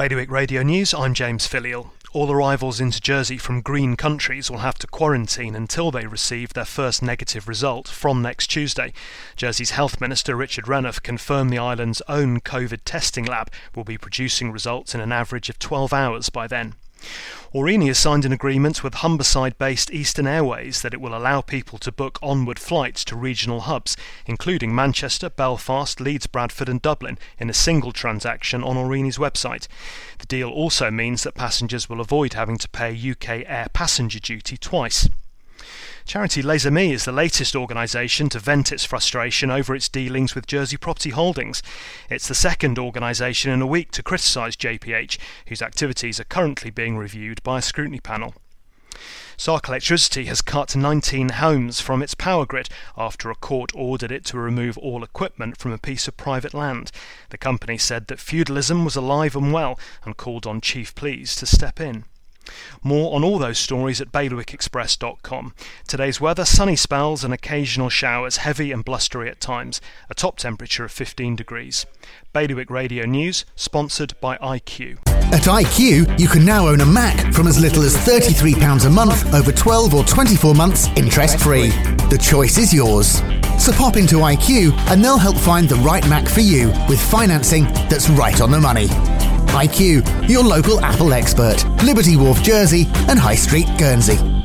Bailiwick Radio News, I'm James Filial. All arrivals into Jersey from green countries will have to quarantine until they receive their first negative result from next Tuesday. Jersey's Health Minister Richard Renouf confirmed the island's own COVID testing lab will be producing results in an average of 12 hours by then. Aurigny has signed an agreement with Humberside based Eastern Airways that it will allow people to book onward flights to regional hubs, including Manchester, Belfast, Leeds, Bradford, and Dublin, in a single transaction on Aurigny's website. The deal also means that passengers will avoid having to pay UK air passenger duty twice. Charity Les Amis is the latest organisation to vent its frustration over its dealings with Jersey Property Holdings. It's the second organisation in a week to criticise JPH, whose activities are currently being reviewed by a scrutiny panel. Sark Electricity has cut 19 homes from its power grid after a court ordered it to remove all equipment from a piece of private land. The company said that feudalism was alive and well and called on Chief Pleas to step in. More on all those stories at bailiwickexpress.com. Today's weather sunny spells and occasional showers, heavy and blustery at times, a top temperature of 15 degrees. Bailiwick Radio News, sponsored by IQ. At IQ, you can now own a Mac from as little as £33 a month over 12 or 24 months interest free. The choice is yours. So pop into IQ and they'll help find the right Mac for you with financing that's right on the money. IQ, your local Apple expert, Liberty Wharf, Jersey, and High Street, Guernsey.